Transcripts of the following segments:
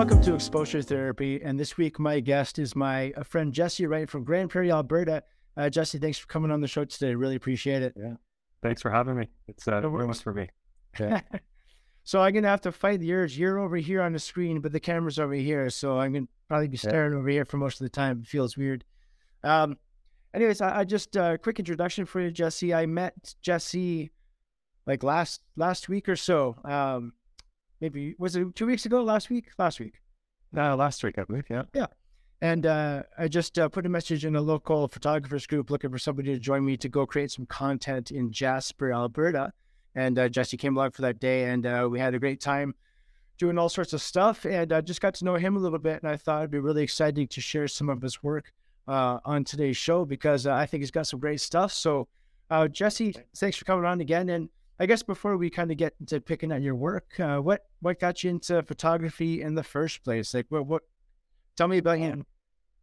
Welcome to Exposure Therapy. And this week, my guest is my uh, friend Jesse Wright from Grande Prairie, Alberta. Uh, Jesse, thanks for coming on the show today. Really appreciate it. Yeah. Thanks for having me. It's uh, No almost for me. Yeah. so I'm going to have to fight the urge. You're over here on the screen, but the camera's over here. So I'm going to probably be Yeah. staring over here for most of the time. It feels weird. Um, anyways, I, I just a uh, quick introduction for you, Jesse. I met Jesse like last last week or so. Um, maybe was it two weeks ago? Last week? Last week. Uh, last week, I believe. Yeah. Yeah. And uh, I just uh, put a message in a local photographers group looking for somebody to join me to go create some content in Jasper, Alberta. And uh, Jesse came along for that day, and uh, we had a great time doing all sorts of stuff. And I just got to know him a little bit, and I thought it'd be really exciting to share some of his work uh, on today's show because uh, I think he's got some great stuff. So, uh, Jesse, thanks for coming on again. And I guess before we kind of get into picking at your work, uh, what what got you into photography in the first place? Like, what what? Tell me about you.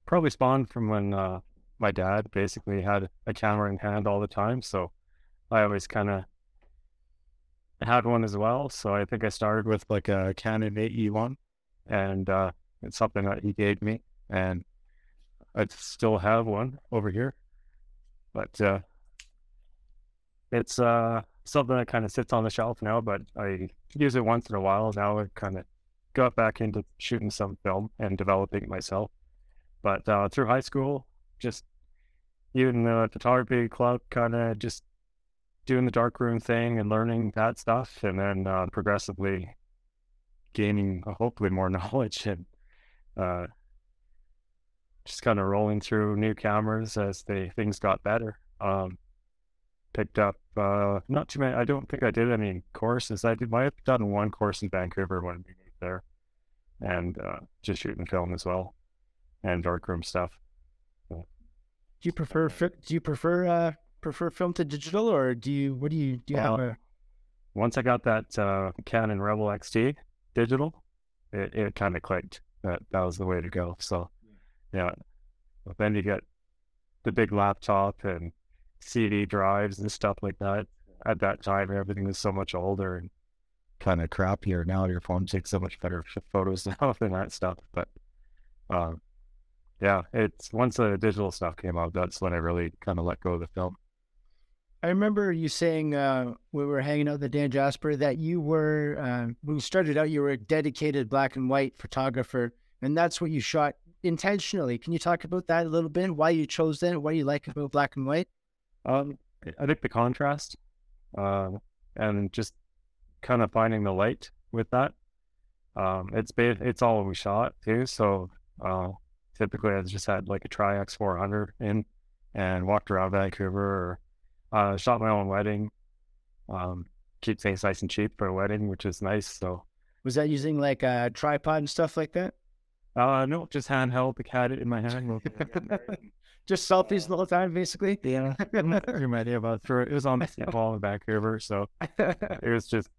Probably spawned from when uh, my dad basically had a camera in hand all the time. So I always kind of had one as well. So I think I started with like a Canon AE-1 and uh, it's something that he gave me. And I still have one over here. But uh, it's uh, something that kind of sits on the shelf now, but I use it once in a while. Now I kind of got back into shooting some film and developing myself. But uh, through high school, just even the photography club, kind of just doing the darkroom thing and learning that stuff, and then uh, progressively gaining uh, hopefully more knowledge and uh, just kind of rolling through new cameras as they things got better. Um, picked up uh, not too many. I don't think I did any courses. I did might have done one course in Vancouver when we moved there, and uh, just shooting film as well, and darkroom stuff. Do you prefer do you prefer uh prefer film to digital or do you what do you do you have a Once I got that uh, Canon Rebel XT digital, it, it kind of clicked that that was the way to go. So, yeah. But then you get the big laptop and CD drives and stuff like that. At that time, everything was so much older and kind of crappier. Now your phone takes so much better photos now than that stuff. But, um, yeah, it's once the digital stuff came out, that's when I really kind of let go of the film. I remember you saying uh we were hanging out with Dan Jasper that you were uh, when you started out you were a dedicated black and white photographer and that's what you shot intentionally. Can you talk about that a little bit? Why you chose that? What do you like about black and white? Um, I think the contrast, um, and just kind of finding the light with that. Um, it's ba- it's all we shot too. So uh, typically, I just had like a Tri-X 400 in and walked around Vancouver or uh, shot my own wedding. Um, keep things nice and cheap for a wedding, which is nice. So Was that using like a tripod and stuff like that? uh, no, just handheld. I had it in my hand. Just selfies the whole time, basically. yeah, your idea about through it. It was on the wall in Vancouver, so it was just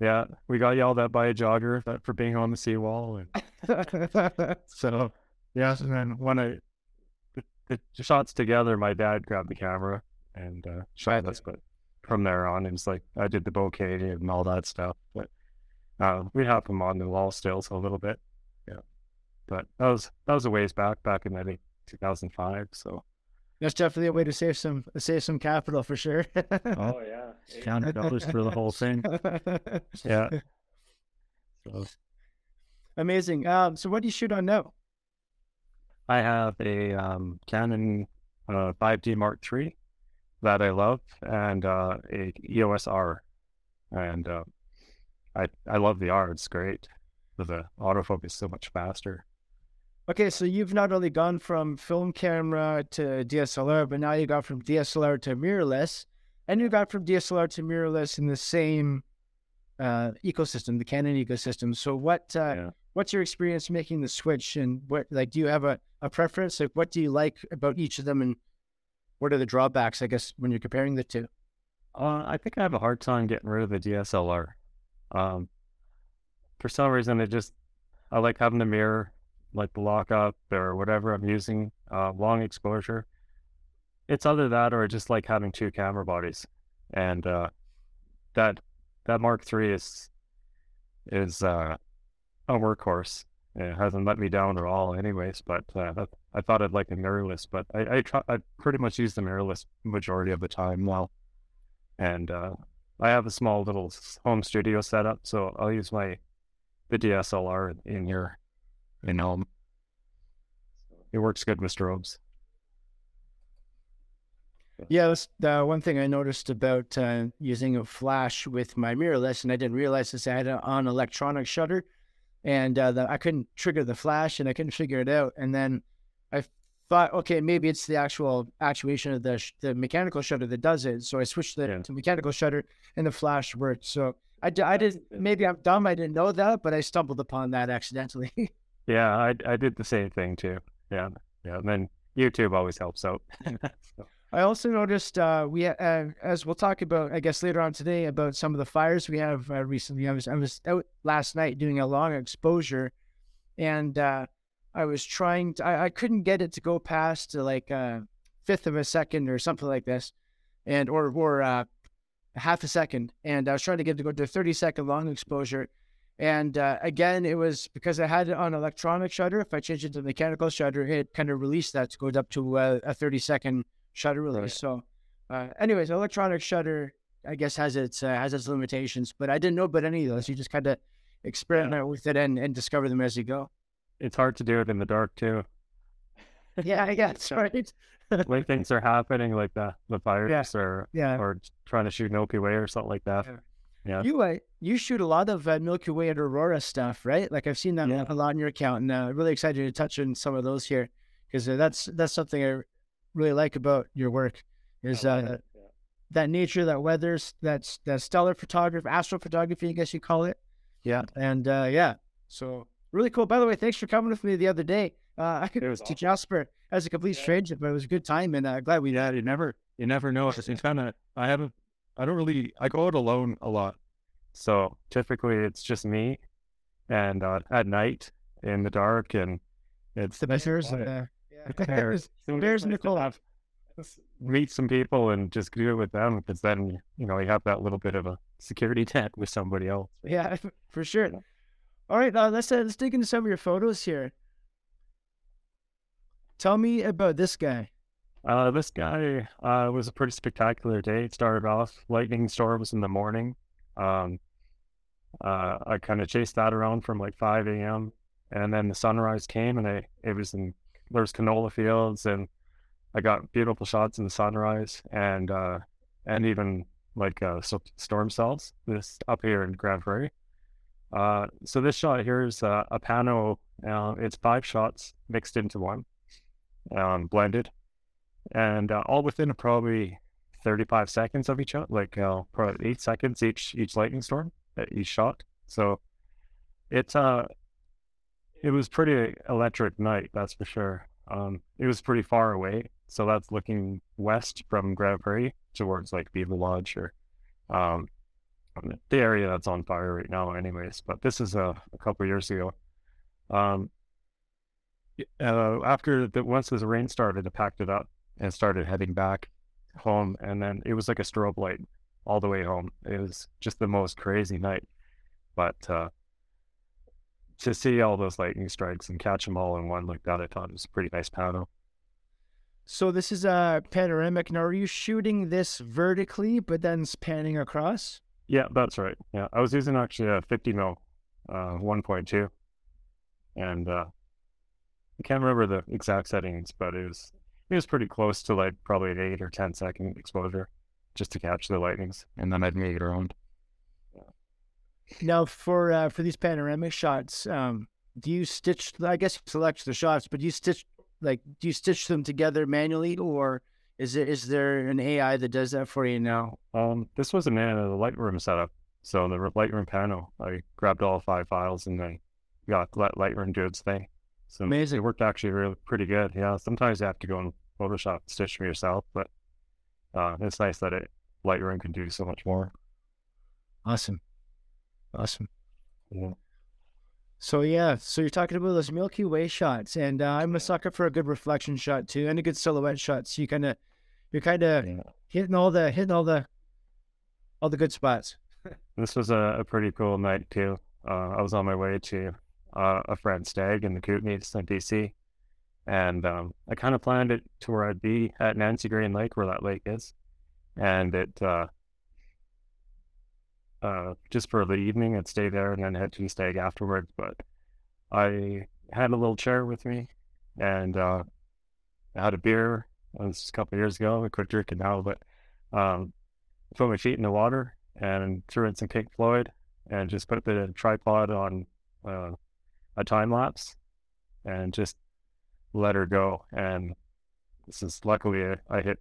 yeah we got yelled at by a jogger for being on the seawall and so yeah and then when i the, the shots together my dad grabbed the camera and uh shot us but from there on it was like i did the bouquet and all that stuff but uh we have them on the wall still so a little bit yeah but that was that was a ways back back in i think 2005 so That's definitely a way to save some save some capital for sure. oh yeah counted dollars for the whole thing yeah so Amazing. Um, so what do you shoot on now? I have a um, Canon uh, 5D Mark III that I love, and uh, a EOS R, and uh, I I love the R. It's great. The autofocus so much faster. Okay, so you've not only gone from film camera to DSLR, but now you got from DSLR to mirrorless, and you got from DSLR to mirrorless in the same uh, ecosystem, the Canon ecosystem. So what uh, Yeah. what's your experience making the switch, and what like do you have a, a preference? Like what do you like about each of them, and what are the drawbacks? I guess when you're comparing the two. Uh, I think I have a hard time getting rid of the DSLR. Um, for some reason, it just I like having the mirror, like the lockup or whatever I'm using, uh, long exposure. It's either that or just like having two camera bodies, and uh, that that Mark III is is uh, a workhorse. it hasn't let me down at all, anyways. But uh, I thought I'd like a mirrorless, but I I, try, I pretty much use the mirrorless majority of the time now, and uh, I have a small little home studio setup, so I'll use my the DSLR in here in home. It works good with strobes. Yeah, that's the one thing I noticed about uh, using a flash with my mirrorless, and I didn't realize this. I had it on electronic shutter, and uh, the, I couldn't trigger the flash, and I couldn't figure it out. And then I thought, okay, maybe it's the actual actuation of the sh- the mechanical shutter that does it. So I switched it Yeah. to mechanical shutter, and the flash worked. So I, d- I did maybe I'm dumb. I didn't know that, but I stumbled upon that accidentally. Yeah, I I did the same thing too. Yeah, yeah. And then YouTube always helps out. So, I also noticed uh, we, uh, as we'll talk about, I guess later on today, about some of the fires we have uh, recently. I was I was out last night doing a long exposure, and uh, I was trying. To, I, I couldn't get it to go past uh, like a fifth of a second or something like this, and or or uh, half a second. And I was trying to get it to go to a thirty second long exposure. And uh, again, it was because I had it on electronic shutter. If I changed it to mechanical shutter, it kind of released that to go up to uh, a thirty second shutter release. Right. So, uh, anyways, electronic shutter, I guess, has its uh, has its limitations, but I didn't know about any of those. You just kind of experiment with it and, and discover them as you go. it's hard to do it in the dark too. Yeah, I guess right. when things are happening like the the fires or Yeah, or trying to shoot Milky Way or something like that. Yeah. Yeah. you uh, you shoot a lot of uh, Milky Way and Aurora stuff, right? Like I've seen that Yeah. a lot in your account, and uh, really excited to touch on some of those here because uh, that's that's something I really like about your work is uh, that nature, that weathers, that's that stellar photography, astrophotography, I guess you call it. Yeah. And uh, yeah, so really cool. By the way, thanks for coming with me the other day. Uh, I could It was to awesome. Jasper as a complete Yeah. stranger, but it was a good time, and uh, glad we had it. never you never know. It's kind of I haven't I don't really I go out alone a lot. So typically it's just me, and uh, at night in the dark, and it's the bears. quiet. Uh, It's bears. Bears in the have- Meet some people and just do it with them because then you know you have that little bit of a security net with somebody else. Yeah, for sure. All right, uh, let's uh, let's dig into some of your photos here. Tell me about this guy. Uh, this guy uh, was a pretty spectacular day. It started off lightning storms in the morning. Um, uh, I kind of chased that around from like 5 a.m. and then the sunrise came and I it was in there was canola fields and I got beautiful shots in the sunrise and uh, and even like uh, storm cells this up here in Grande Prairie. Uh, so this shot here is a pano. It's five shots mixed into one, um, blended and uh, all within probably 35 seconds of each other, like uh, probably eight seconds each each lightning storm, each shot. So it's uh, it was pretty electric night, that's for sure. Um, it was pretty far away, so that's looking west from Grande Prairie towards like Beaverlodge or um, the area that's on fire right now, anyways. But this is uh, a couple years ago. Um, uh, after the once the rain started, I packed it up and started heading back home. And then it was like a strobe light all the way home. It was just the most crazy night. But uh, to see all those lightning strikes and catch them all in one like that, I thought it was a pretty nice panel. So this is a panoramic. Now, are you shooting this vertically, but then spanning across? Yeah, that's right. Yeah, I was using actually a 50 mil, uh, 1.2, and uh, I can't remember the exact settings, but it was it was pretty close to like probably an eight or ten second exposure, just to catch the lightnings, and then I'd make it around. Now, for uh, for these panoramic shots, um, do you stitch? I guess you select the shots, but do you stitch like do you stitch them together manually, or is it is there an AI that does that for you now? Um, this was an uh, Lightroom setup, so the Lightroom panel, I grabbed all five files and I got let Lightroom do its thing. So Amazing. It worked actually really pretty good. Yeah, sometimes you have to go in Photoshop stitch for yourself, but uh, it's nice that it Lightroom can do so much more. Awesome, awesome. Yeah. So yeah, so you're talking about those Milky Way shots, and uh, I'm a sucker for a good reflection shot too, and a good silhouette shot. So you kind of, you're kind of Yeah. hitting all the hitting all the all the good spots. This was a, a pretty cool night too. Uh, I was on my way to uh, a friend stag in the Kootenays in BC, and um, I kind of planned it to where I'd be at Nancy Greene Lake, where that lake is, and it uh, uh, just for the evening, I'd stay there and then head to the stag afterwards. But I had a little chair with me, and uh, I had a beer. It was a couple years ago. I quit drinking now, but um, put my feet in the water and threw in some Pink Floyd and just put the tripod on uh, a time lapse and just let her go. And this is luckily I hit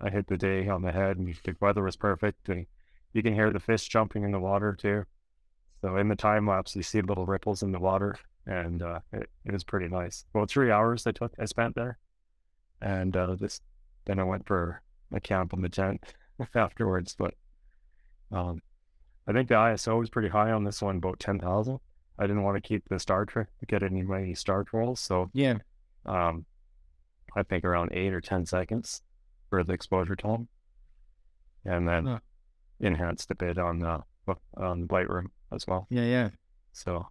I hit the day on the head, and the weather was perfect, and you can hear the fish jumping in the water too. So in the time lapse, you see little ripples in the water, and uh, it, it was pretty nice. Well, three hours I took I spent there, and uh, this then I went for a camp in the tent afterwards. But um, I think the ISO was pretty high on this one, about ten thousand. I didn't want to keep the star trek get any many star trails, so Yeah. um, I think around eight or ten seconds for the exposure time, and then Huh. enhanced a bit on the on the Lightroom as well. Yeah. Yeah. So,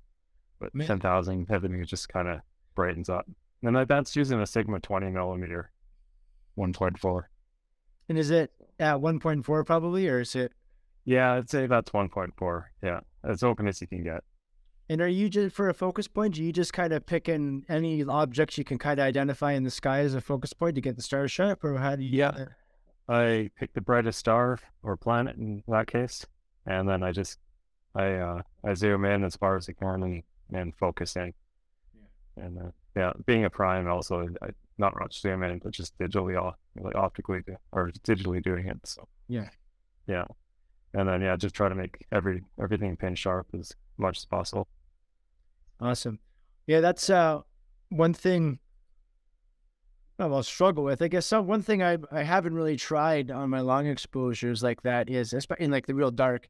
but Man. ten thousand everything just kind of brightens up. And I- that's using a Sigma twenty millimeter, one point four. And is it at 1.4 probably, or is it? Yeah, I'd say that's one point four. Yeah, as open as you can get. And are you just for a focus point? Do you just kind of pick in any objects you can kind of identify in the sky as a focus point to get the stars sharp, or how do you? Yeah. I pick the brightest star or planet in that case, and then I just I uh I zoom in as far as I can and, and focus in. Yeah. And uh, yeah, being a prime also I not much zoom in, but just digitally off like optically do, or digitally doing it. So Yeah. yeah, and then yeah, just try to make every everything pin sharp as much as possible. Awesome. Yeah, that's uh one thing I'll struggle with. I guess some one thing I I haven't really tried on my long exposures like that is especially in like the real dark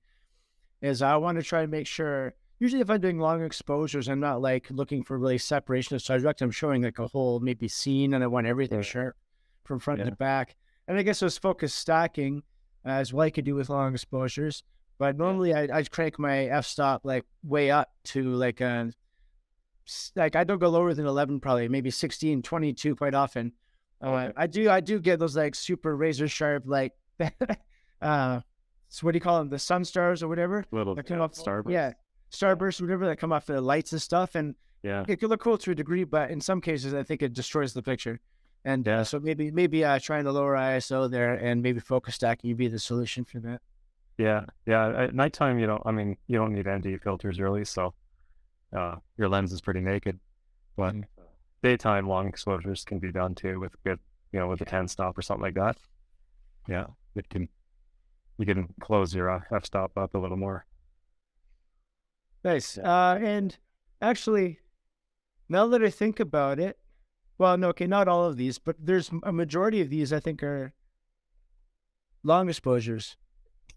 is I want to try to make sure usually if I'm doing long exposures I'm not like looking for really separation of subject. I'm showing like a whole maybe scene and I want everything Right. sharp from front Yeah. to back. And I guess it was focus stacking as well I could do with long exposures. But normally I I'd crank my f stop like way up to like a like I don't go lower than 11 probably maybe 16 22 quite often uh, Okay. I do I do get those like super razor sharp like uh so what do you call them the sun stars or whatever Little that come yeah, off starburst. yeah starbursts or whatever that come off the lights and stuff and yeah, it could look cool to a degree but in some cases I think it destroys the picture and uh, so maybe maybe uh trying to lower ISO there and maybe focus stacking would be the solution for that Yeah, yeah. At nighttime, you don't. I mean, you don't need ND filters really, so uh, your lens is pretty naked. But daytime long exposures can be done too with good, you know, with a ten stop or something like that. Yeah, it can. You can close your uh, f stop up a little more. Nice. Uh, and actually, now that I think about it, well, no, okay, not all of these, but there's a majority of these I think are long exposures.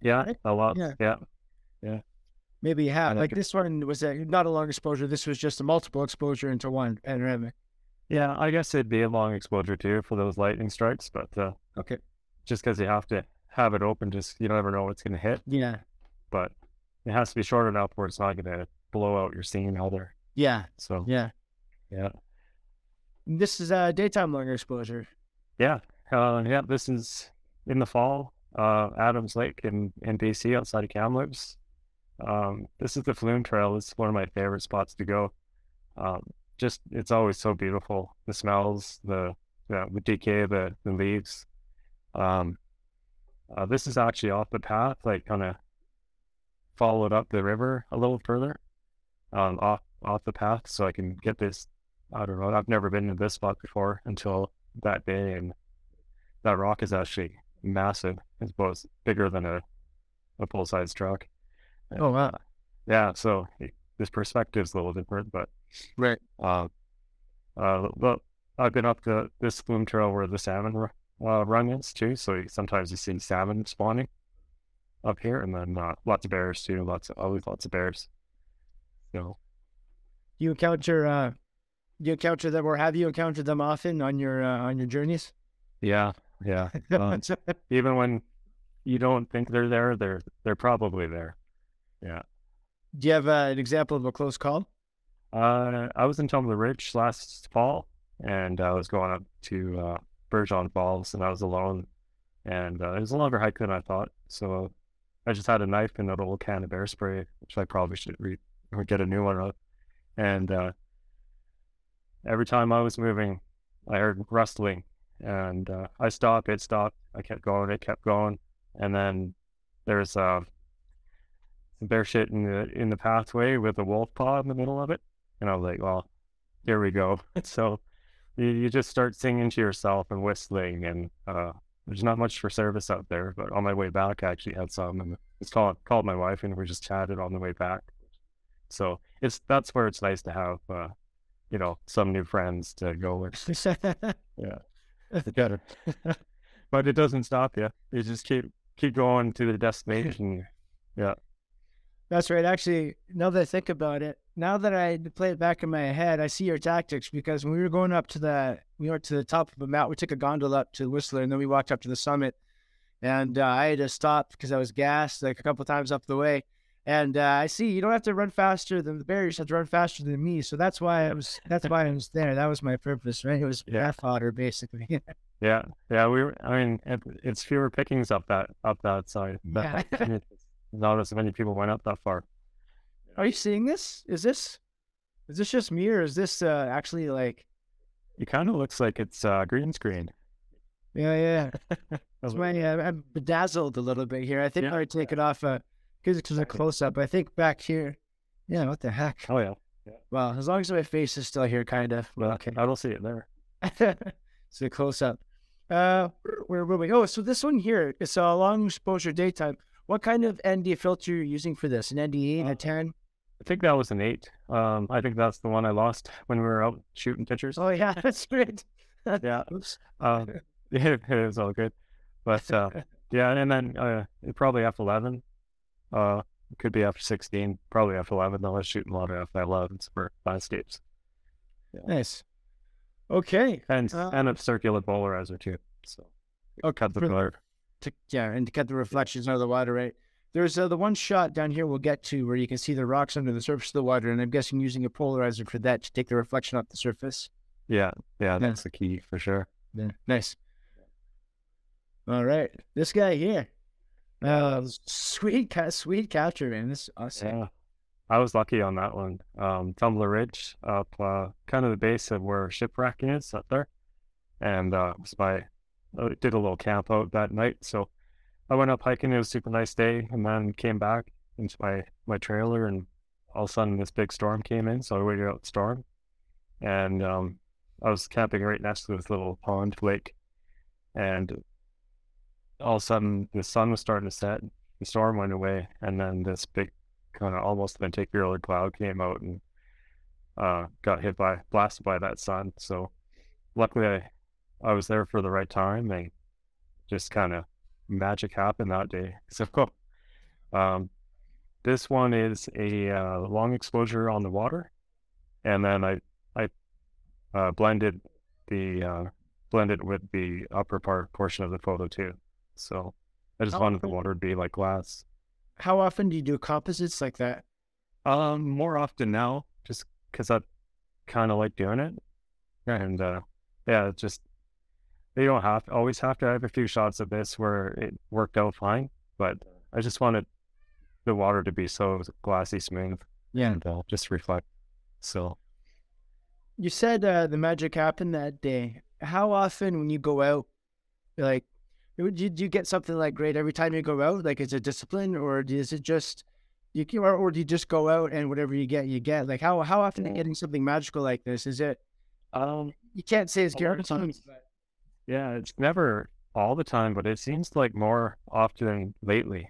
Yeah, Right? a lot. Yeah. Yeah, Maybe half. I Like this one was a, not a long exposure. This was just a multiple exposure into one panoramic. yeah. I guess it'd be a long exposure too for those lightning strikes, but uh, Okay. just because you have to have it open, just you never know what's gonna hit. Yeah. But it has to be short enough where it's not gonna blow out your scene either. Yeah. So Yeah. yeah. This is a daytime long exposure. Yeah, uh, yeah. This is in the fall. Uh, Adams Lake in in BC, outside of Kamloops. Um, this is the Flume Trail. It's one of my favorite spots to go. Um, just it's always so beautiful. The smells, the the, decay, the the leaves. Um, uh, this is actually off the path, like kind of followed up the river a little further, um, off off the path, so I can get this. I don't know. I've never been to this spot before until that day, and that rock is actually massive. It's both bigger than a a full size truck. Oh, wow. Yeah, so this perspective is a little different, but Right. uh, uh, but I've been up the this flume trail where the salmon uh, run is too. So sometimes you see salmon spawning up here, and then uh, lots of bears too. Lots of always lots of bears. So You encounter, uh, you encounter them, or have you encountered them often on your uh, on your journeys? yeah, yeah. Uh, even when you don't think they're there, they're they're probably there. Do you have uh, an example of a close call? Uh, I was in Tumbler Ridge last fall, and I was going up to uh, Bergeron Falls, and I was alone, and uh, it was a longer hike than I thought. So I just had a knife and an old can of bear spray, which I probably should re- or get a new one of. And uh, every time I was moving, I heard rustling, and uh, I stopped. It stopped. I kept going. It kept going, and then there's uh, some bear shit in the in the pathway with a wolf paw in the middle of it, and I was like, "Well, here we go." so you, you just start singing to yourself and whistling, and uh, there's not much for service out there. But on my way back, I actually had some, and it's called called my wife, and we just chatted on the way back. So it's that's where it's nice to have, uh, you know, some new friends to go with. yeah, it. but it doesn't stop you. You just keep keep going to the destination. Yeah. That's right. Actually, now that I think about it, now that I play it back in my head, I see your tactics because when we were going up to the we went to the top of a mountain, we took a gondola up to Whistler, and then we walked up to the summit. And uh, I had to stop because I was gassed like a couple times up the way. And uh, I see you don't have to run faster than the you have to run faster than me. So that's why I was. That's why I was there. That was my purpose, right? It was Yeah. bath fodder, basically. Yeah, yeah. We were. I mean, it, it's fewer pickings up that up that side. That, Yeah. not as many people went up that far. Are you seeing this? Is this? Is this just me, or is this uh, actually like? It kind of looks like it's uh, green screen. Yeah, yeah. That's It's my, uh, I'm bedazzled a little bit here. I think Yeah. I take it off because it's a close up. I think back here. Yeah, what the heck? oh yeah. Well, as long as my face is still here, kind of. Well, okay. I don't see it there. it's a close up. Uh, where were we? Oh, so this one here is a long exposure daytime. What kind of ND filter are you using for this? An ND8, a Uh, 10? I think that was an eight. Um, I think that's the one I lost when we were out shooting pictures. Oh, yeah, that's great. Yeah. Oops. Um, yeah, it was all good. But uh, yeah, and then uh, probably F11. Uh, could be F16. Probably F11. though. I was shooting a lot of F11s for landscapes Nice. Okay. and Uh, and a circular polarizer too. So Okay. cut the glare. To yeah, and to cut the reflections out of the water, right? There's uh, the one shot down here we'll get to where you can see the rocks under the surface of the water, and I'm guessing using a polarizer for that to take the reflection off the surface. Yeah, yeah, that's the key for sure. Yeah, nice. All right, this guy here, uh, sweet cat, sweet capture, man. This is awesome. Yeah. I was lucky on that one. Um, Tumbler Ridge up uh, kind of the base of where shipwrecking is up there. And uh, it was my, did a little camp out that night. So I went up hiking. It was a super nice day. And then came back into my, my trailer. And all of a sudden, this big storm came in. So I waited out the storm. And um, I was camping right next to this little pond lake. And all of a sudden, the sun was starting to set. The storm went away. And then this big kind of almost lenticular cloud came out and uh, got hit by blasted by that sun. So luckily I, I was there for the right time and just kind of magic happened that day. So um, this one is a uh, long exposure on the water, and then I I uh, blended the uh, blended with the upper part portion of the photo too. So I just Oh, wanted the water to be like glass. How often do you do composites like that? Um, more often now, just because I kind of like doing it, and uh, yeah, just you don't have to always have to have a few shots of this where it worked out fine, but I just wanted the water to be so glassy smooth Yeah. and uh, just reflect. So You said uh, the magic happened that day. How often when you go out, like, would you, do you get something like great every time you go out? Like, is it discipline, or is it just you can, or, or do you just go out and whatever you get, you get? Like, how how often are you getting something magical like this? Is it? um, You can't say it's A guaranteed. times. Yeah, it's never all the time, but it seems like more often lately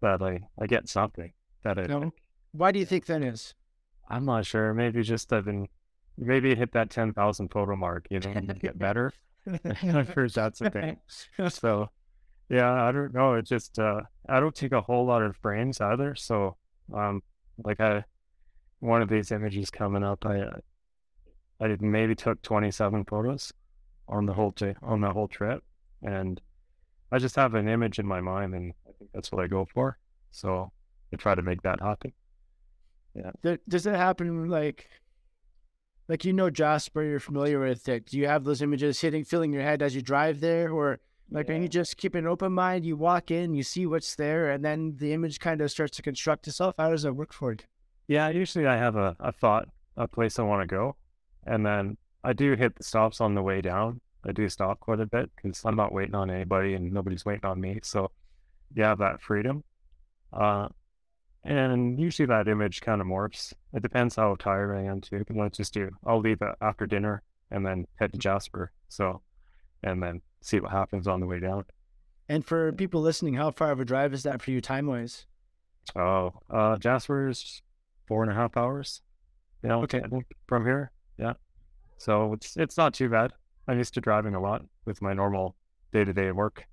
that I I get something that it. No. Why do you think that is? I'm not sure. Maybe just I've been, maybe hit that 10,000 photo mark, you know, and get better. I've heard that's a thing. So, yeah, I don't know. It just, uh, I don't take a whole lot of frames either. So, um, like I, one of these images coming up, I, uh, I maybe took 27 photos on the whole, t- on the whole trip. And I just have an image in my mind and I think that's what I go for. So I try to make that happen. Yeah. Does it happen like, like you know Jasper, you're familiar with it. Do you have those images hitting, filling your head as you drive there, or like are you just keep an open mind? You walk in, you see what's there, and then the image kind of starts to construct itself. How does that work for you? Yeah, usually I have a, a thought, a place I want to go, and then I do hit the stops on the way down. I do stop quite a bit because I'm not waiting on anybody and nobody's waiting on me. So you have that freedom. Uh, and usually that image kind of morphs. It depends how tired I am too. But let's just do. I'll leave it after dinner and then head to Jasper. So, and then see what happens on the way down. And for people listening, how far of a drive is that for you time wise? Oh, uh, Jasper's four and a half hours. You know, Okay. From here. Yeah. So it's it's not too bad. I'm used to driving a lot with my normal day to day work.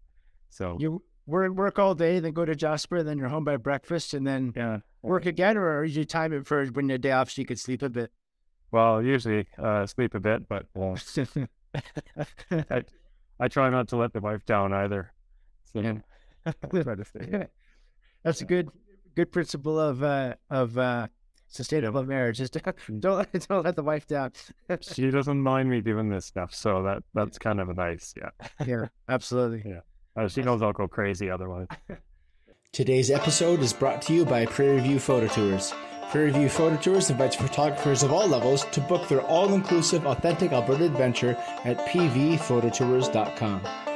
So You work work all day, then go to Jasper, then you're home by breakfast, and then yeah. work again, or you time it for when your day off so you could sleep a bit. Well, usually uh, sleep a bit, but uh, I I try not to let the wife down either. So try to stay. That's a good good principle of uh of uh sustainable marriage. Just don't don't let the wife down. She doesn't mind me doing this stuff, so that that's kind of a nice. Yeah. yeah, absolutely. Uh, she knows I'll go crazy otherwise. Today's episode is brought to you by Prairie View Photo Tours. Prairie View Photo Tours invites photographers of all levels to book their all inclusive, authentic Alberta adventure at pvphototours.com.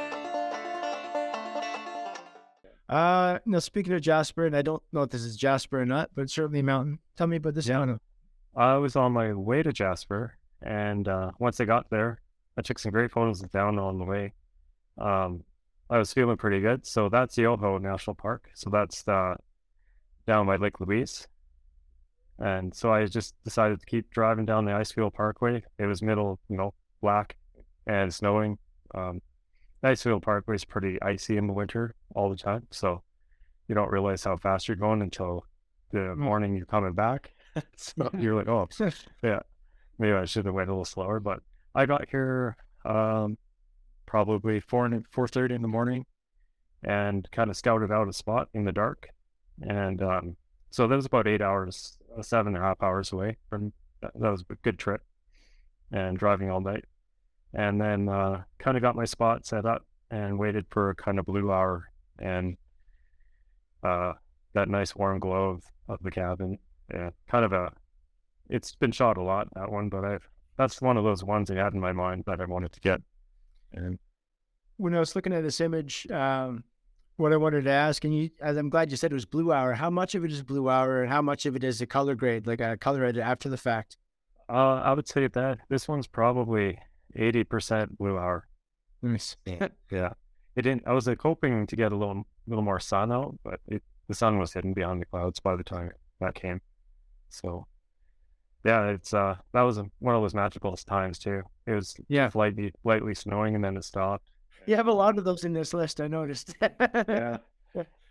Uh now speaking of Jasper, and I don't know if this is Jasper or not, but it's certainly a mountain. Tell me about this Yeah. mountain. I was on my way to Jasper, and uh, once I got there, I took some great photos down on the way. Um, I was feeling pretty good. So that's Yoho National Park. So that's uh, down by Lake Louise. And so I just decided to keep driving down the Icefield Parkway. It was middle, you know, black and snowing. Um, Icefield Parkway is pretty icy in the winter all the time. So you don't realize how fast you're going until the morning you're coming back. so you're like, oh, yeah, maybe I should have went a little slower. But I got here um, probably four and four thirty in the morning, and kind of scouted out a spot in the dark, and um, so that was about eight hours, uh, seven and a half hours away from. That, that was a good trip, and driving all night, and then uh, kind of got my spot set up and waited for kind of blue hour and uh, that nice warm glow of, of the cabin. Yeah, kind of a. It's been shot a lot that one, but I've that's one of those ones I had in my mind that I wanted to get. And When I was looking at this image, um, what I wanted to ask, and you, as I'm glad you said it was blue hour. How much of it is blue hour, and how much of it is a color grade, like a color edit after the fact? uh, I would say that this one's probably eighty percent blue hour. Nice. Yeah, it didn't. I was like hoping to get a little little more sun out, but it, the sun was hidden behind the clouds by the time that came. So, yeah, it's uh that was a, one of those magical times too. It was Yeah. lightly lightly snowing and then it stopped. You have a lot of those in this list. I noticed. Yeah.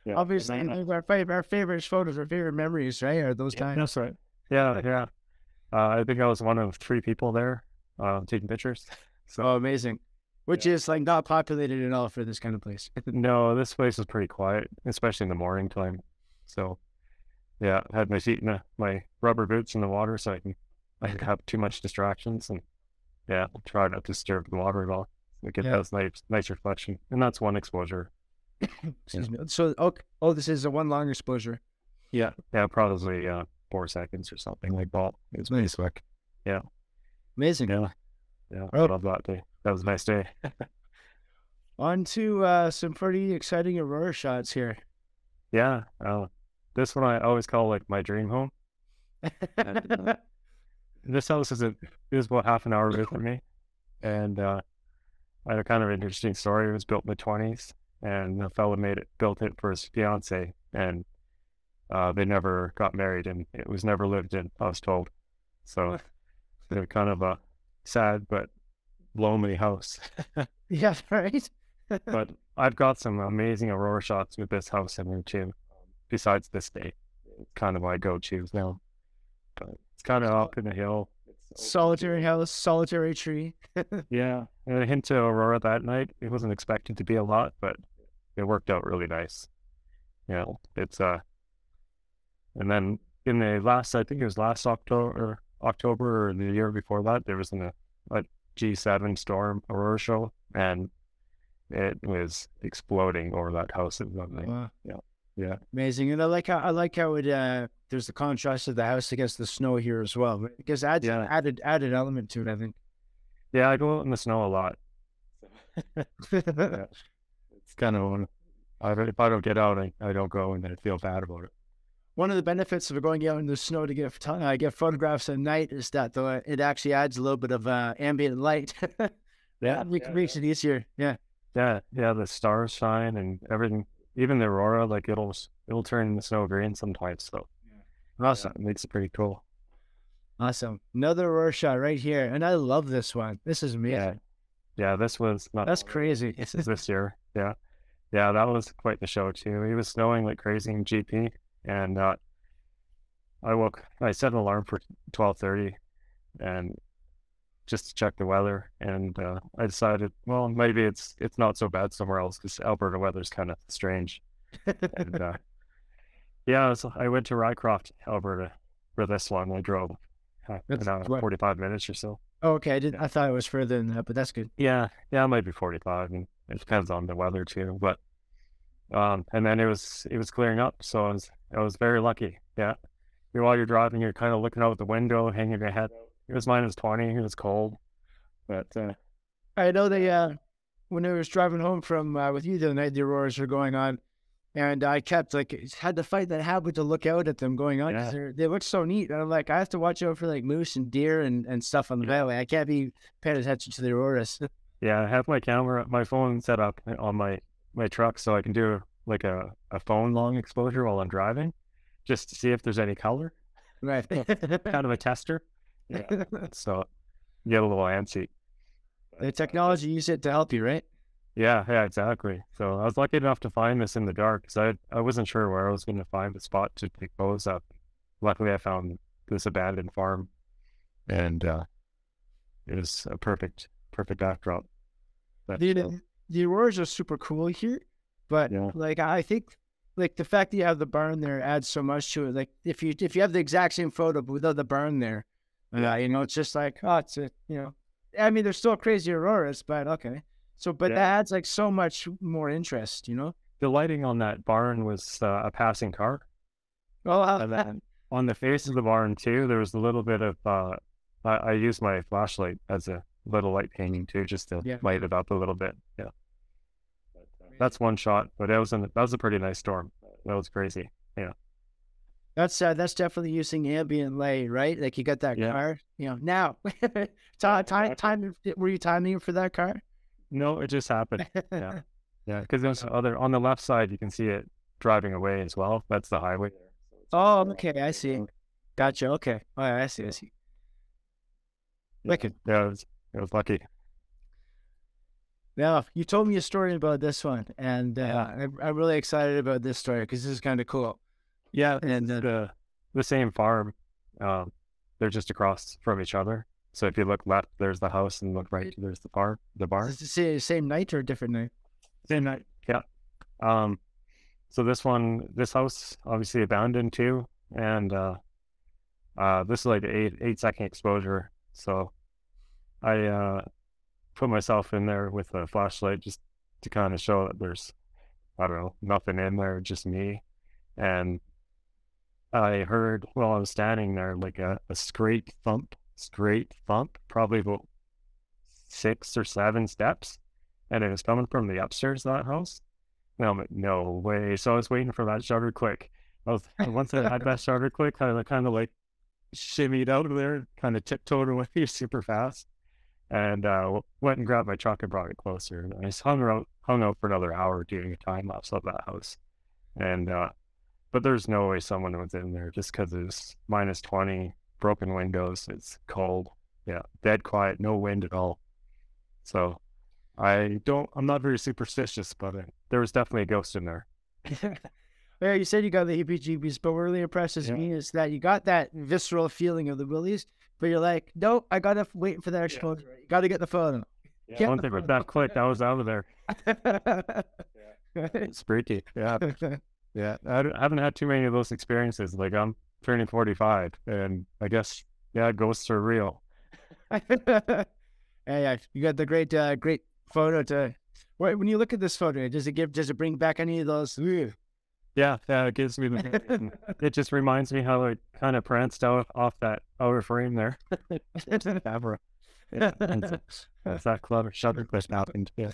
Yeah, Obviously, and then- our favorite, our favorite photos, our favorite memories, right? Are those times? That's right. Yeah, yeah. Uh, I think I was one of three people there uh, taking pictures. So amazing. Which is like not populated at all for this kind of place. No, this place is pretty quiet, especially in the morning time. So, yeah, I had my feet in the, my rubber boots in the water, so I can I didn't have too much distractions, and yeah, try not to disturb the water at all. We get Yeah. those nice nice reflection, and that's one exposure. Excuse me. So, oh, oh, this is a one long exposure. Yeah, yeah, probably uh, four seconds or something like that. It's pretty quick. Amazing. Yeah, yeah, I love that day. That was a nice day. On to uh, some pretty exciting aurora shots here. Yeah, uh, this one I always call like my dream home. this house is a is about half an hour away from me, and uh, I had a kind of interesting story. It was built in the twenties, and the fellow made it built it for his fiance, and uh, they never got married, and it was never lived in. I was told, so they're kind of a sad but lonely house. yeah, right. but I've got some amazing aurora shots with this house in there too. Besides this day, it's kind of my go-to now. But it's kind of up in the hill. Solitary house, solitary tree. Yeah, and a hint to aurora that night. It wasn't expected to be a lot, but it worked out really nice. Yeah, it's uh, and then in the last, I think it was last October, October or the year before that, there was an, a G7 storm aurora show, and it was exploding over that house. Was amazing. Wow. Yeah. Yeah. Amazing. And I like how I like how it uh there's the contrast of the house against the snow here as well. Because adds Yeah. added added element to it, I think. Yeah, I go out in the snow a lot. yeah. It's kind of. I, if I don't get out, I, I don't go, and then I feel bad about it. One of the benefits of going out in the snow to get photo- uh, get photographs at night is that though it actually adds a little bit of uh, ambient light. Yeah, Make- makes it easier. Yeah. Yeah, yeah, the stars shine and everything. Even the aurora, like it'll it'll turn the snow green sometimes. So Awesome. it makes it pretty cool. Awesome. Another Aurora shot right here. And I love this one. This is me. Yeah, yeah. This was not That's crazy. This is this year. Yeah, yeah. That was quite the show too. It was snowing like crazy in GP, and uh, I woke. I set an alarm for twelve thirty, and just to check the weather. And uh, I decided, well, maybe it's it's not so bad somewhere else because Alberta weather's kind of strange. And uh, yeah, so I went to Rycroft, Alberta, for this one. I drove uh, That's an hour, what- forty five minutes or so. Oh, okay, I didn't. I thought it was further than that, but that's good. Yeah, yeah, it might be 45, and it depends on the weather too. But um, and then it was it was clearing up, so I was I was very lucky. Yeah, you while you're driving, you're kind of looking out the window, hanging your head. It was minus 20. It was cold, but uh, I know they uh when I was driving home from uh, with you the other night, the auroras were going on, and I kept like had to fight that habit to look out at them going on. Yeah. They look so neat, and I'm like, I have to watch out for like moose and deer and, and stuff on the valley. I can't be paying attention to the auroras. yeah, I have my camera, my phone set up on my my truck, so I can do like a a phone long exposure while I'm driving, just to see if there's any color. right. Kind of a tester. Yeah. So get a little antsy. the technology use it to help you, right? Yeah, yeah, exactly. So I was lucky enough to find this in the dark because I I wasn't sure where I was going to find the spot to take photos up. Luckily, I found this abandoned farm, and uh, it was a perfect perfect backdrop. But, the auroras are super cool here, but Yeah. like I think like the fact that you have the barn there adds so much to it. Like if you if you have the exact same photo but without the barn there, yeah, you know, it's just like oh, it's a you know, I mean, there's still crazy auroras, but okay. So, but Yeah. that adds like so much more interest, you know. the lighting on that barn was uh, a passing car, Well, uh, and then on the face of the barn too, there was a little bit of. Uh, I, I used my flashlight as a little light painting too, just to Yeah. light it up a little bit. Yeah. But, uh, that's one shot, but that was an, that was a pretty nice storm. That was crazy. Yeah. That's uh, that's definitely using ambient light, right? Like you got that Yeah. car, you know. Now, time time time. Were you timing for that car? No, it just happened. Yeah. Yeah, because there's other on the left side, you can see it driving away as well. That's the highway. Oh, okay, I see. Gotcha. Okay. Oh, yeah, I see. I see. Yeah, Wicked. yeah, it was, it was lucky. Now, you told me a story about this one, and uh, Yeah. I'm, I'm really excited about this story because this is kind of cool. Yeah, And, uh, the the same farm. Um, they're just across from each other. So if you look left, there's the house, and look right, there's the bar. the bar. Is it the same night or a different night? Same night. Yeah. Um, so this one, this house, obviously abandoned too, and uh, uh, this is like eight eight second exposure. So I uh put myself in there with a flashlight just to kind of show that there's, I don't know, nothing in there, just me, and I heard while I was standing there like a, a scrape thump, scrape thump, probably about six or seven steps and it was coming from the upstairs of that house. And I'm like, no way. So I was waiting for that shutter click. I was once I had that shutter click, I kind of like shimmied out of there, kind of tiptoed away super fast, and uh, went and grabbed my truck and brought it closer. And I just hung out, hung out for another hour doing a time lapse of that house. And uh, but there's no way someone was in there just because it's minus twenty, broken windows, it's cold, yeah, dead quiet, no wind at all. So I don't. I'm not very superstitious, but uh, there was definitely a ghost in there. yeah, you said you got the heebie-jeebies, but what really impresses Yeah. me is that you got that visceral feeling of the willies, but you're like, nope, I gotta wait for that exposure. You gotta get the photo. Yeah, Get One the thing with that click, I was out of there. It's freaky. Yeah, yeah. I, I haven't had too many of those experiences. Like I'm, turning 45, and I guess yeah, ghosts are real. yeah, yeah, you got the great, uh, great photo to. When you look at this photo, does it give? Does it bring back any of those? "Ugh"? Yeah, yeah, it gives me the. it just reminds me how it kind of pranced out off that outer frame there. Camera. Yeah, it's, it's that clever shutter clip happened. Yeah.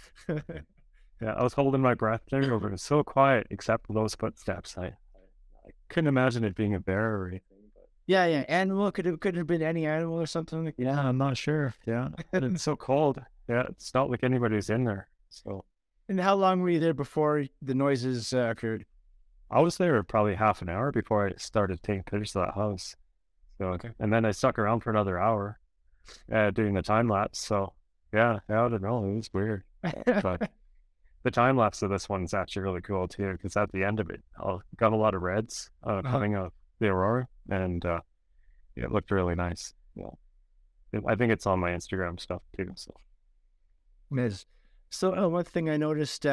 Yeah, I was holding my breath there. It was so quiet, except for those footsteps. I, I couldn't imagine it being a bear or anything. Yeah, yeah. Animal could have could have been any animal or something. Yeah, I'm not sure. Yeah, but it's so cold. Yeah, it's not like anybody's in there. So And how long were you there before the noises uh, occurred? I was there probably half an hour before I started taking pictures of that house. So Okay. and then I stuck around for another hour, uh, doing the time lapse. So yeah, I don't know. It was weird. But the time lapse of this one's actually really cool too, because at the end of it, I got a lot of reds uh, Uh-huh. coming out the aurora, and uh, it looked really nice. Yeah, I think it's on my Instagram stuff too. So Yes. So uh, one thing I noticed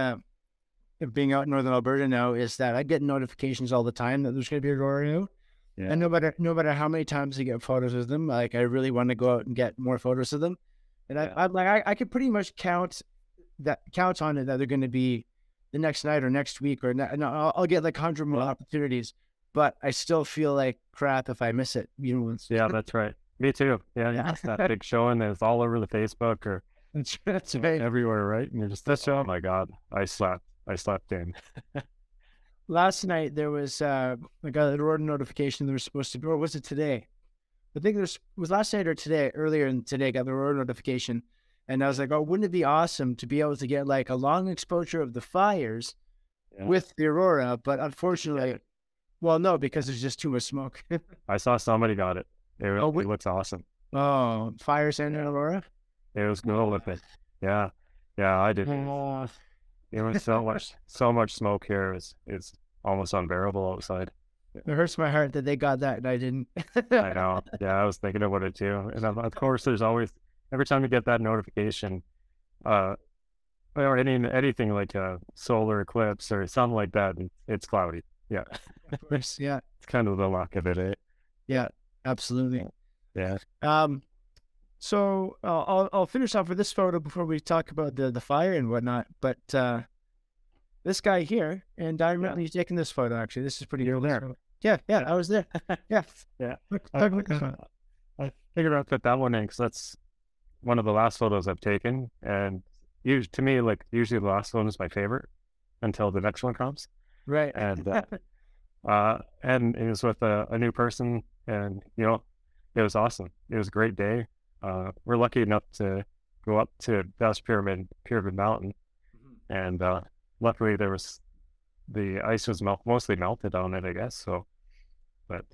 uh, being out in northern Alberta now is that I get notifications all the time that there's going to be a aurora out. Yeah. And no matter no matter how many times I get photos of them, like I really want to go out and get more photos of them. And Yeah. I, I'm like I, I could pretty much count that count on it that they're going to be the next night or next week or ne- no, I'll, I'll get like hundred more opportunities. But I still feel like crap if I miss it. You know, yeah, that's right. Me too. Yeah, Yeah. yeah. that big show showing it's all over the Facebook or that's right. everywhere, right? And you're just, That's oh my god, I slept, I slept in. last night there was uh I got an aurora notification there was supposed to be or was it today? I think there's was last night or today, earlier in today, I got the aurora notification. And I was like, oh, wouldn't it be awesome to be able to get like a long exposure of the fires Yeah. with the aurora? But unfortunately, well, no, because there's just too much smoke. I saw somebody got it. It, Oh, it looks awesome. oh, fires and an aurora? It was cool with it. Yeah, yeah, I did. Oh, There was so much, so much smoke here. It's it's almost unbearable outside. it hurts my heart that they got that and I didn't. I know. Yeah, I was thinking about it too. And of, course, there's always every time you get that notification, uh, or any anything like a solar eclipse or something like that, it- it's cloudy. Yeah, of course, yeah, it's kind of the luck of it. Eh? yeah, absolutely. Yeah. Um, so uh, I'll I'll finish off with this photo before we talk about the the fire and whatnot. But uh, this guy here, and I remember you taking this photo. Actually, this is pretty. You were cool. there. Yeah, yeah, I was there. Yeah, Yeah. Look, I, look, look at that. I figured out that that one in because that's one of the last photos I've taken, and to me, like usually the last one is my favorite until the next one comes. right. And uh, uh, and it was with a, a new person, and you know, it was awesome. It was a great day. Uh, we're lucky enough to go up to Best Pyramid, Pyramid Mountain, and uh, luckily there was the ice was mel- mostly melted on it, I guess. So, but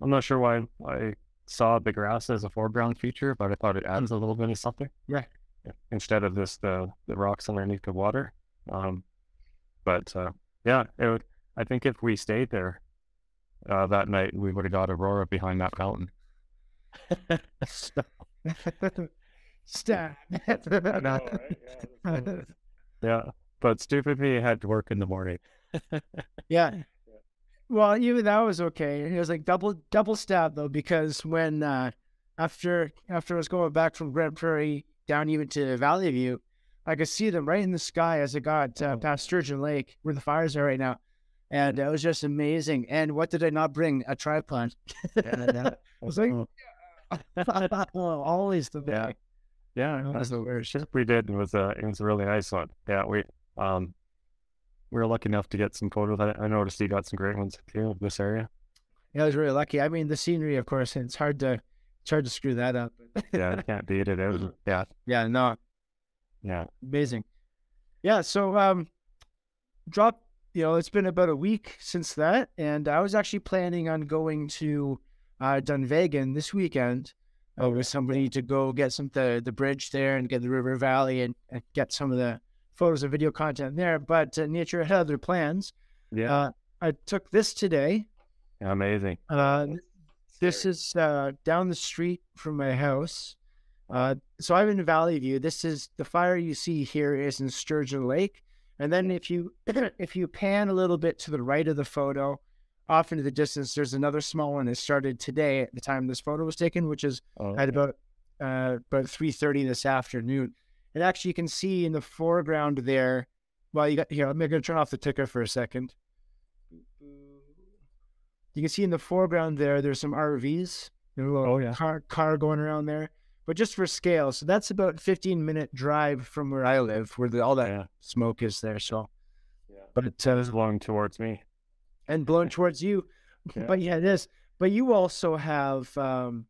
I'm not sure why I saw the grass as a foreground feature, but I thought it adds a little bit of something. Yeah, Instead of just the the rocks underneath the water. Um, but uh, yeah, it would. I think if we stayed there uh, that night, we would have got Aurora behind that mountain. Stab. I know, right? Yeah, Yeah, but stupid me had to work in the morning. Yeah. Well, even that was okay. It was like double double stab though, because when uh after after I was going back from Grande Prairie down even to Valleyview, I could see them right in the sky as I got uh, past Sturgeon Lake, where the fires are right now. And it was just amazing. And what did I not bring? A tripod. I was like, always the Yeah. Yeah, that's the worst. trip we did was a it was a really nice one. Yeah, we um we were lucky enough to get some photos. I, I noticed you got some great ones too of this area. Yeah, I was really lucky. I mean, the scenery, of course, it's hard to it's hard to screw that up. Yeah, I can't beat it. It was yeah, yeah, no, yeah. amazing. Yeah, so um, drop. You know, it's been about a week since that, and I was actually planning on going to uh, Dunvegan this weekend uh, with somebody to go get some the the bridge there and get the river valley and, and get some of the photos and video content there. But uh, nature had other plans. Yeah, Uh, I took this today. amazing. Uh, this is uh, down the street from my house. Uh, so I'm in Valleyview. This is the fire you see here is in Sturgeon Lake, and then if you if you pan a little bit to the right of the photo, off into the distance, there's another small one that started today at the time this photo was taken, which is Oh, at about uh, about three thirty this afternoon. And actually, you can see in the foreground there. Well, you got here. I'm going to turn off the ticker for a second. You can see in the foreground there. There's some RVs. There's a little Oh, yeah. car car going around there. But just for scale, so that's about 15 minute drive from where I live, where the, all that yeah. smoke is there. So, Yeah. but uh, It's blowing towards me. And blown towards you. Yeah. But yeah, it is. But you also have um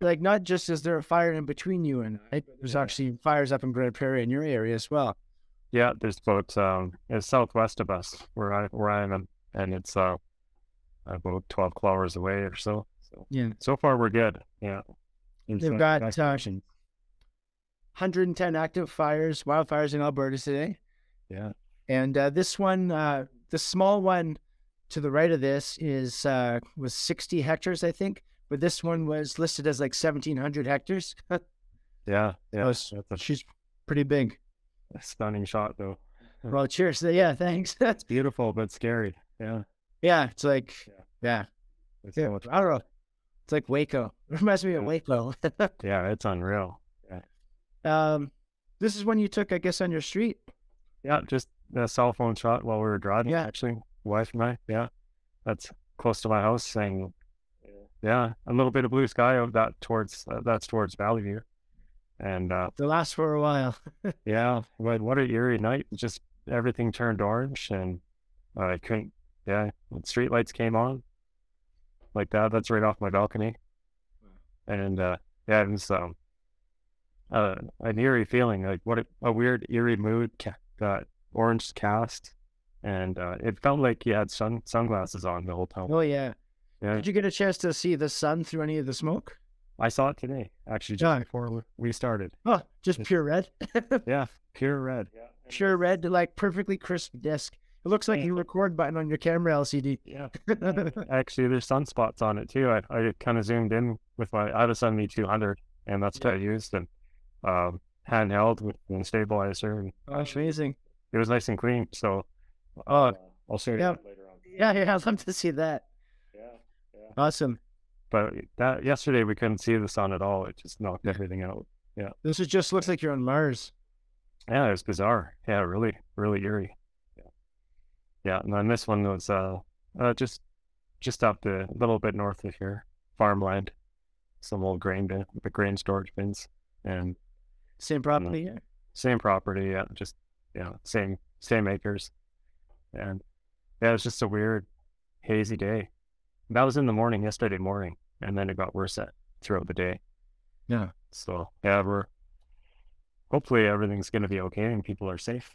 like not just is there a fire in between you and I, there's actually fires up in Grande Prairie in your area as well. Yeah, there's about um, it's southwest of us where I where I am, and it's uh about twelve kilometers away or so. So Yeah. so far we're good. Yeah. In They've got, uh, action. 110 active fires, wildfires in Alberta today. Yeah. And uh, this one, uh, the small one to the right of this is uh, was 60 hectares, I think. But this one was listed as like 1,700 hectares. Yeah. Yeah. was- a She's pretty big. stunning shot though. Well, cheers. Yeah, thanks. That's Beautiful but scary. Yeah. yeah. It's like Yeah. yeah. It's Yeah, so I don't know. It's like Waco. It reminds me of Yeah. Waco. yeah, it's unreal. Yeah. um, this is one you took, I guess, on your street. Yeah, just a cell phone shot while we were driving. Yeah. actually, wife and I. Yeah, that's close to my house, and yeah, a little bit of blue sky out that towards uh, that's towards Valleyview, and uh, They last for a while. yeah, what what a eerie night! Just everything turned orange, and I couldn't. Yeah, when street lights came on, like that. That's right off my balcony, and uh, yeah, it was um, uh, an eerie feeling. Like what a, a weird eerie mood. Ca- got orange cast, and uh, it felt like you had sun sunglasses on the whole time. Oh yeah. Yeah, Did you get a chance to see the sun through any of the smoke? I saw it today, actually, just Yeah. before we- we started. Oh, just Yes. pure red. Yeah, pure red. pure red, like perfectly crisp disc. It looks like Yeah. your record button on your camera LCD. Yeah. Actually, there's sunspots on it too. I, I kind of zoomed in with my, I have a 7200 and that's what I used and um, handheld with the stabilizer and Oh, amazing. it was nice and clean. So, uh, I'll show you Yeah. later on. Yeah, yeah, I'd love to see that. Yeah. yeah. Awesome. But that yesterday we couldn't see the sun at all. It just knocked everything out. Yeah. This is just looks like you're on Mars. Yeah, it was bizarre. Yeah, really, really eerie. Yeah. Yeah. And then this one was, uh, uh just, just up the, a little bit north of here, farmland, some old grain bin, the grain storage bins and Same property. Yeah. same property. Yeah. Just, yeah, same, same acres. And yeah, it was just a weird, hazy day. That was in the morning, yesterday morning. And then it got worse at, throughout the day. Yeah. So yeah, we're, hopefully everything's going to be okay and people are safe.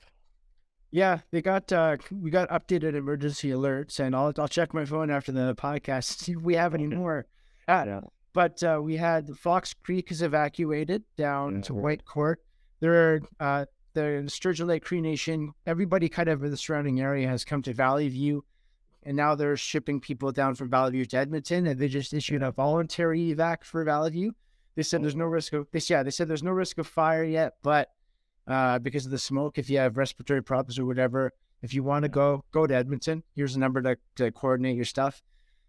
Yeah, they got uh we got updated emergency alerts and I'll I'll check my phone after the podcast see if we have any more. Uh, Yeah. But uh, we had Fox Creek is evacuated down Yeah. to Whitecourt. There are uh the Sturgeon Lake Cree Nation, everybody kind of in the surrounding area has come to Valleyview and now they're shipping people down from Valleyview to Edmonton and they just issued a voluntary evac for Valleyview. They said there's no risk of this yeah, they said there's no risk of fire yet, but uh, because of the smoke. If you have respiratory problems or whatever, if you want to go, go to Edmonton. Here's a number to, to coordinate your stuff.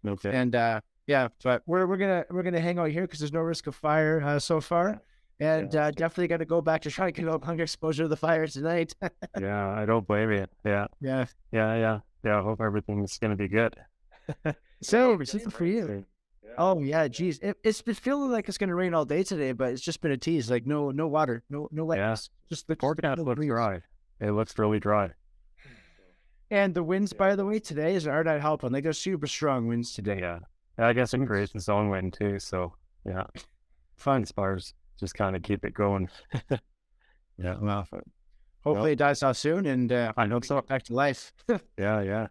Okay. And uh, yeah, but we're we're gonna we're gonna hang out here because there's no risk of fire uh, so far, and Yeah. uh, definitely got to go back to try to get out hunger exposure to the fire tonight. yeah, I don't blame you. Yeah, yeah. yeah, yeah, yeah. I hope everything's gonna be good. So it's for you. Soon. Oh yeah, geez, it, it's been feeling like it's gonna rain all day today, but it's just been a tease. Like no no water, no no. Just the just the Forecast looks breeze. dry. It looks really dry. And the winds, by the way, today is are not helping. Like they're super strong winds today. Yeah. I guess it creates its own wind too. So yeah, fun spars just kind of keep it going. yeah. Well, Hopefully it dies off soon, and uh, I hope so. back to life. Yeah, yeah.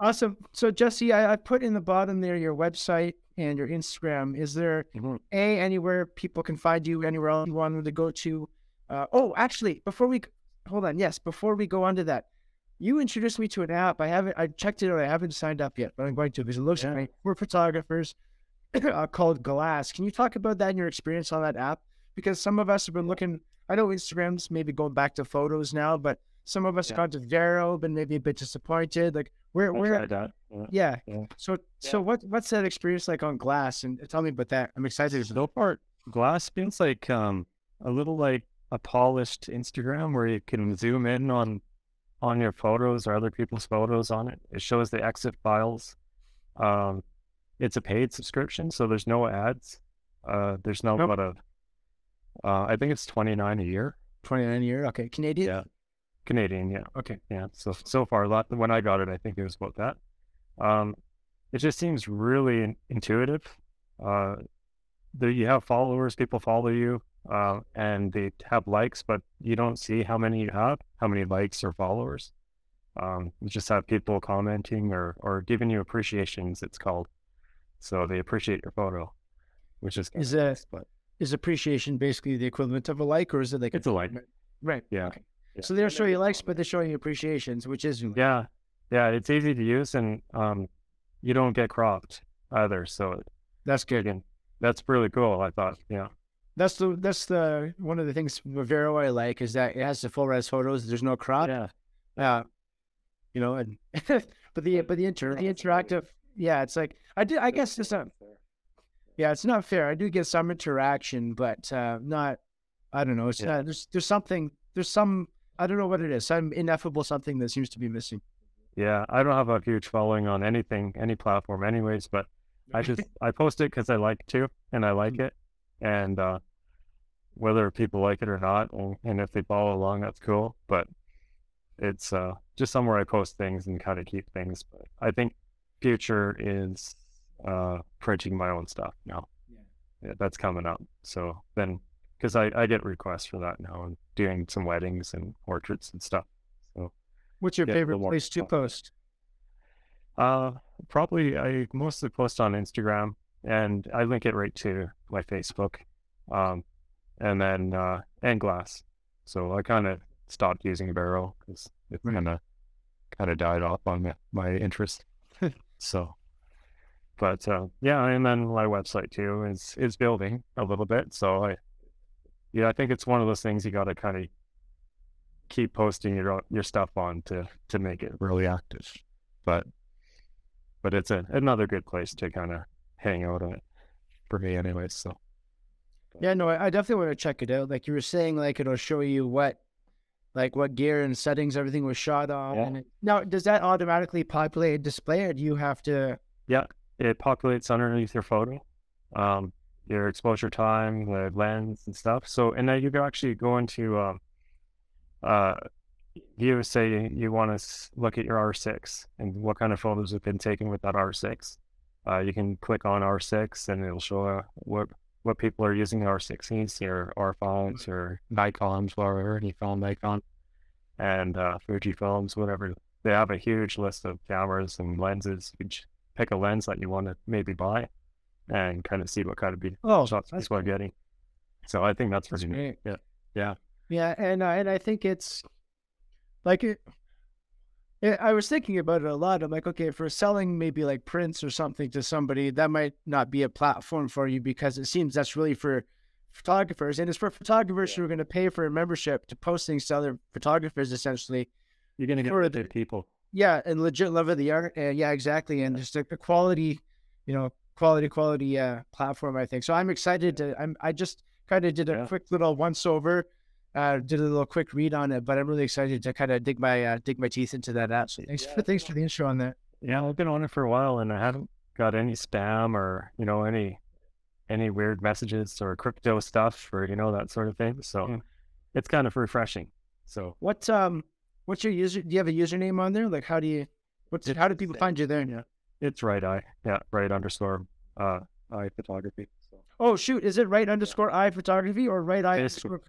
awesome. So Jesse, I, I put in the bottom there your website and your Instagram. Is there Mhm. a anywhere people can find you? Anywhere else you want them to go to? Uh, oh, actually, before we hold on, yes, before we go on to that, you introduced me to an app. I haven't. I checked it out. I haven't signed up yet, but I'm going to because it looks Yeah. great. We're photographers. Uh, called Glass. Can you talk about that and your experience on that app? Because some of us have been looking. I know Instagram's maybe going back to photos now, but some of us Yeah. got to Vero, been maybe a bit disappointed. Like where I where tried that. Yeah. yeah. Yeah. So so what what's that experience like on glass? And tell me about that. I'm excited. So part Glass feels like um, a little like a polished Instagram where you can zoom in on on your photos or other people's photos on it. It shows the EXIF files. Um, it's a paid subscription, so there's no ads. Uh, there's no Nope. but a. Uh, I think it's twenty nine a year, 29 a year. Okay, Canadian. Yeah. Canadian. Yeah. Okay. Yeah. So so far, a lot. When I got it, I think it was about that. Um, it just seems really in- intuitive. Uh, there you have followers, people follow you, uh, and they have likes, but you don't see how many you have, how many likes or followers. Um, you just have people commenting or or giving you appreciations. It's called. So they appreciate your photo, which is Is a but is appreciation basically the equivalent of a like, or is it like it's a like. right? Yeah. Okay. Yeah. So they're showing you likes, but they're showing you appreciations, which is Yeah, yeah, it's easy to use, and um, you don't get cropped either. So that's good. again, that's really cool. I thought, yeah, That's the that's the one of the things with Vero I like is that it has the full res photos. There's no crop. yeah, Uh, you know, and but the but the inter the interactive, yeah, it's like I did. I guess it's not. Yeah, it's not fair. I do get some interaction, but uh, not. I don't know. It's Yeah. not. There's there's something. There's some. I don't know what it is. Some ineffable something that seems to be missing. yeah. I don't have a huge following on anything, any platform, anyways. But I just I post it because I like to, and I like it, and uh, whether people like it or not, and, and if they follow along, that's cool. But it's uh, just somewhere I post things and kind of keep things. But I think future is uh, printing my own stuff now. Yeah, that's coming up. So then, because I, I get requests for that now and doing some weddings and portraits and stuff. So What's your favorite place to post? Uh, probably I mostly post on Instagram and I link it right to my Facebook. Um, and then, uh, and Glass. So I kind of stopped using Vero because it kind of, kind of died off on my, my interest. So, but, uh, yeah, and then my website too is, is building a little bit. So I, yeah, I think it's one of those things you got to kind of keep posting your, your stuff on to, to make it really active. But, but it's a, another good place to kind of hang out on it for me anyways so Yeah, no, I definitely want to check it out. Like you were saying, like it'll show you what, like what gear and settings everything was shot on. Yeah. And it, now, does that automatically populate a display, or do you have to? Yeah, it populates underneath your photo um your exposure time the lens and stuff so and then you can actually go into um uh you say you want to look at your r6 and what kind of photos have been taken with that r6 uh you can click on r6 and it'll show uh, what what people are using r6s or r5s or nikons whatever any film nikon and uh fuji films whatever they have a huge list of cameras and lenses you pick a lens that you want to maybe buy and kind of see what kind of be Oh, shots that's people are getting. So I think that's That's pretty neat. great. Yeah. Yeah, and uh, and I think it's like it. Yeah, I was thinking about it a lot. I'm like, okay, for selling maybe like prints or something to somebody, that might not be a platform for you because it seems that's really for photographers, and it's for photographers who are going to pay for a membership to post things to other photographers, essentially. You're gonna get For the people. Yeah, and legit love of the art. Uh, yeah, exactly, and just a, a quality, you know, quality, quality uh, platform. I think so. I'm excited to. I'm. I just kind of did a Yeah. quick little once over, uh, did a little quick read on it, but I'm really excited to kind of dig my uh, dig my teeth into that app. So thanks for thanks for the intro on that. Yeah, I've been on it for a while and I haven't got any spam or, you know, any any weird messages or crypto stuff or, you know, that sort of thing. So Yeah. it's kind of refreshing. So What um, what's your user? Do you have a username on there? Like, how do you? What's It's how do people find you there? Yeah. it's right eye. Yeah, right underscore uh eye photography. So Oh shoot, is it right underscore i photography or right eye It's- underscore?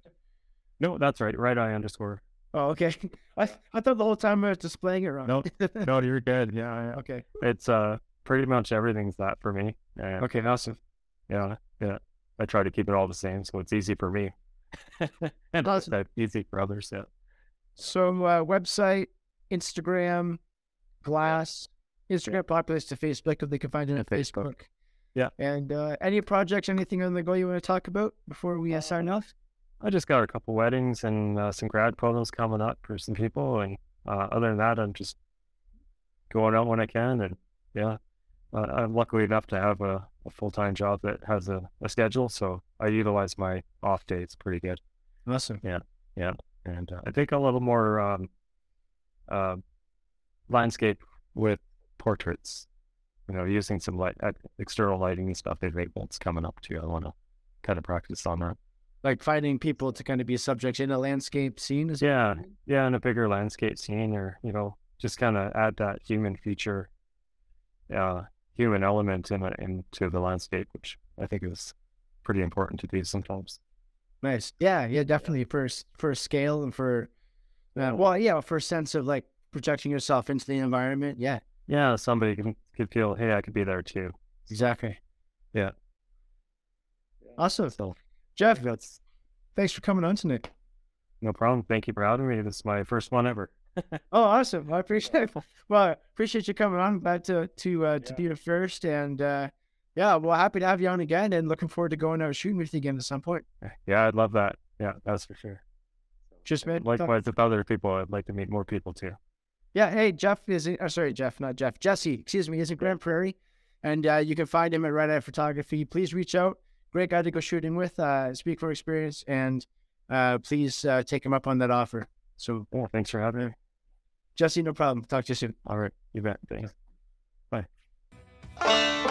No, that's right. Right eye underscore. Oh okay. I I thought the whole time I was displaying it wrong. No, No, you're good. Yeah, yeah. okay. It's uh pretty much everything's that for me. And Okay. Awesome. yeah, yeah. I try to keep it all the same so it's easy for me. and Awesome. that easy for others, yeah. So uh, website, Instagram, Glass, Instagram populates to Facebook if they can find it on Facebook. Facebook. Yeah. And uh, any projects, anything on the go you want to talk about before we uh, sign off? I just got a couple weddings and uh, some grad photos coming up for some people, and uh, other than that, I'm just going out when I can, and yeah, uh, I'm lucky enough to have a, a full time job that has a, a schedule, so I utilize my off days pretty good. Awesome. Yeah. Yeah. And uh, I think a little more um, uh, landscape with portraits. You know, using some light, uh, external lighting and stuff. They've that's coming up too. I want to kind of practice on that. Like finding people to kind of be subjects in a landscape scene. Is Yeah, yeah, in a bigger landscape scene, or you know, just kind of add that human feature, uh, human element in into the landscape, which I think is pretty important to do sometimes. Nice. Yeah, yeah, definitely for for scale and for uh, well, yeah, for a sense of like projecting yourself into the environment. Yeah, Yeah, somebody can could feel, hey, I could be there too. exactly. Yeah. Awesome. So Jeff, that's thanks for coming on tonight. no problem. Thank you for having me. This is my first one ever. Oh, awesome. I appreciate it. Well, I appreciate you coming on. Glad to to uh, to be the first and uh yeah, well happy to have you on again and looking forward to going out shooting with you again at some point. Yeah, I'd love that. Yeah, that's for sure. Just man. Likewise with other people, I'd like to meet more people too. Yeah, hey, Jeff is in, oh, sorry, Jeff, not Jeff. Jesse, excuse me, is in Grande Prairie. And uh, you can find him at Red Eye Photography. Please reach out. Great guy to go shooting with. Uh, speak for experience. And uh, please uh, take him up on that offer. So, Yeah, thanks for having me. Jesse, no problem. Talk to you soon. All right, you bet. Thanks. Bye.